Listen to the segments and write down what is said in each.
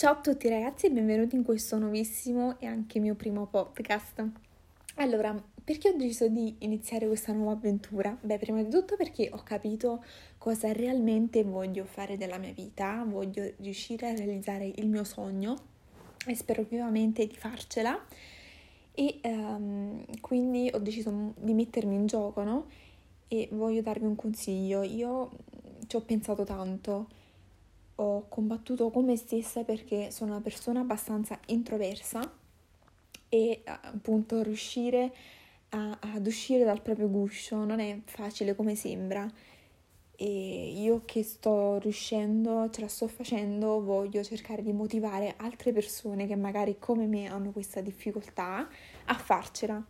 Ciao a tutti ragazzi e benvenuti in questo nuovissimo e anche mio primo podcast. Allora, perché ho deciso di iniziare questa nuova avventura? Beh, prima di tutto perché ho capito cosa realmente voglio fare della mia vita, voglio riuscire a realizzare il mio sogno e spero vivamente di farcela e um, quindi ho deciso di mettermi in gioco, no? E voglio darvi un consiglio. Io ci ho pensato tanto ho combattuto con me stessa perché sono una persona abbastanza introversa e appunto riuscire a, ad uscire dal proprio guscio non è facile come sembra e io che sto riuscendo, ce la sto facendo, voglio cercare di motivare altre persone che magari come me hanno questa difficoltà a farcela.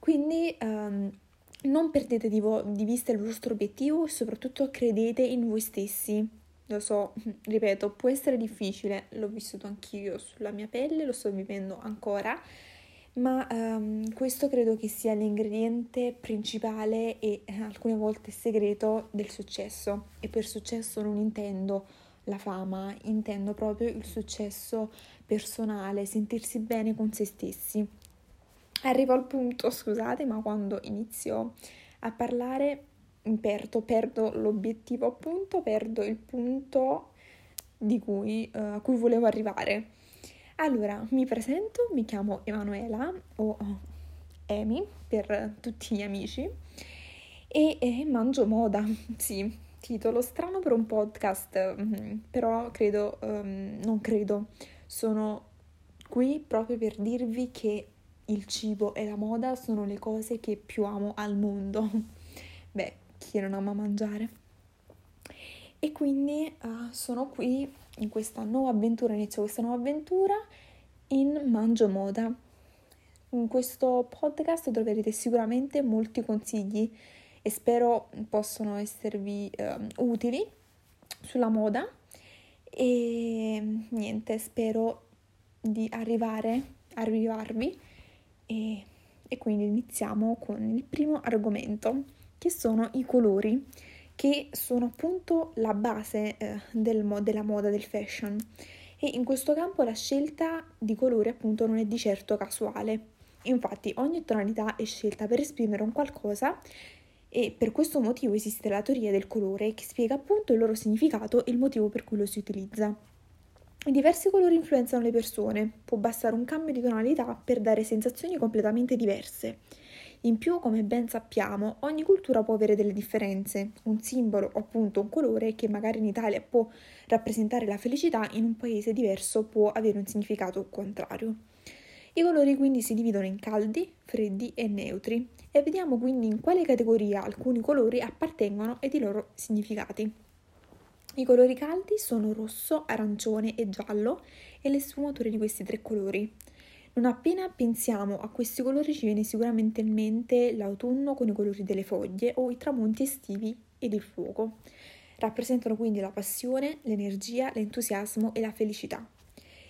Quindi um, non perdete di, vo- di vista il vostro obiettivo e soprattutto credete in voi stessi lo so, ripeto, può essere difficile, l'ho vissuto anch'io sulla mia pelle, lo sto vivendo ancora, ma um, questo credo che sia l'ingrediente principale e eh, alcune volte segreto del successo. E per successo non intendo la fama, intendo proprio il successo personale, sentirsi bene con se stessi. Arrivo al punto, scusate, ma quando inizio a parlare perdo, perdo l'obiettivo appunto, perdo il punto cui, uh, a cui volevo arrivare. Allora, mi presento, mi chiamo Emanuela o Emi per tutti gli amici e, e mangio moda, sì, titolo strano per un podcast, mm, però credo, um, non credo, sono qui proprio per dirvi che il cibo e la moda sono le cose che più amo al mondo. Beh, chi non ama mangiare. E quindi uh, sono qui in questa nuova avventura, inizio questa nuova avventura in Mangio Moda. In questo podcast troverete sicuramente molti consigli e spero possano esservi uh, utili sulla moda e niente, spero di arrivare, arrivarvi e, e quindi iniziamo con il primo argomento che sono i colori, che sono appunto la base eh, del della moda, del fashion. E in questo campo la scelta di colori appunto non è di certo casuale. Infatti ogni tonalità è scelta per esprimere un qualcosa e per questo motivo esiste la teoria del colore che spiega appunto il loro significato e il motivo per cui lo si utilizza. I diversi colori influenzano le persone, può bastare un cambio di tonalità per dare sensazioni completamente diverse. In più, come ben sappiamo, ogni cultura può avere delle differenze. Un simbolo appunto un colore che magari in Italia può rappresentare la felicità, in un paese diverso può avere un significato contrario. I colori quindi si dividono in caldi, freddi e neutri e vediamo quindi in quale categoria alcuni colori appartengono ed i loro significati. I colori caldi sono rosso, arancione e giallo e le sfumature di questi tre colori. Non appena pensiamo a questi colori ci viene sicuramente in mente l'autunno con i colori delle foglie o i tramonti estivi ed il fuoco. Rappresentano quindi la passione, l'energia, l'entusiasmo e la felicità.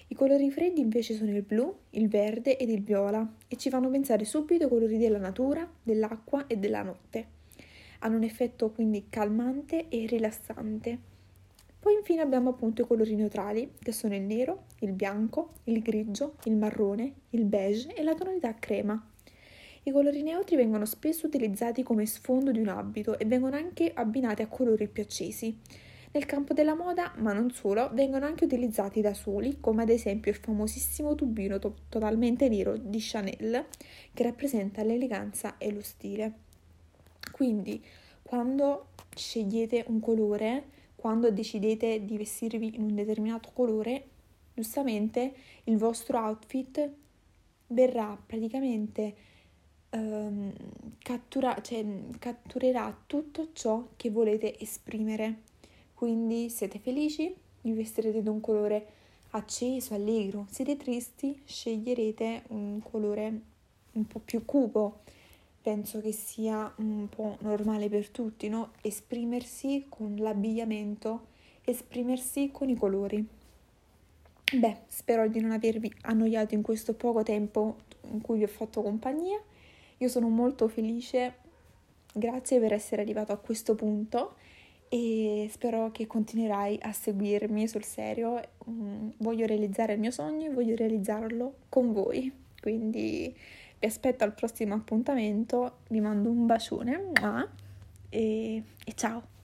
I colori freddi invece sono il blu, il verde ed il viola e ci fanno pensare subito ai colori della natura, dell'acqua e della notte. Hanno un effetto quindi calmante e rilassante. Poi infine abbiamo appunto i colori neutrali, che sono il nero, il bianco, il grigio, il marrone, il beige e la tonalità crema. I colori neutri vengono spesso utilizzati come sfondo di un abito e vengono anche abbinati a colori più accesi. Nel campo della moda, ma non solo, vengono anche utilizzati da soli, come ad esempio il famosissimo tubino to- totalmente nero di Chanel, che rappresenta l'eleganza e lo stile. Quindi, quando scegliete un colore, quando decidete di vestirvi in un determinato colore, giustamente il vostro outfit verrà praticamente um, cattura, cioè, catturerà tutto ciò che volete esprimere. Quindi siete felici, vi vestirete di un colore acceso, allegro. Siete tristi, sceglierete un colore un po' più cupo penso che sia un po' normale per tutti, no? Esprimersi con l'abbigliamento, esprimersi con i colori. Beh, spero di non avervi annoiato in questo poco tempo in cui vi ho fatto compagnia. Io sono molto felice, grazie per essere arrivato a questo punto e spero che continuerai a seguirmi sul serio. Mm, voglio realizzare il mio sogno e voglio realizzarlo con voi. Quindi vi aspetto al prossimo appuntamento, vi mando un bacione e, e ciao!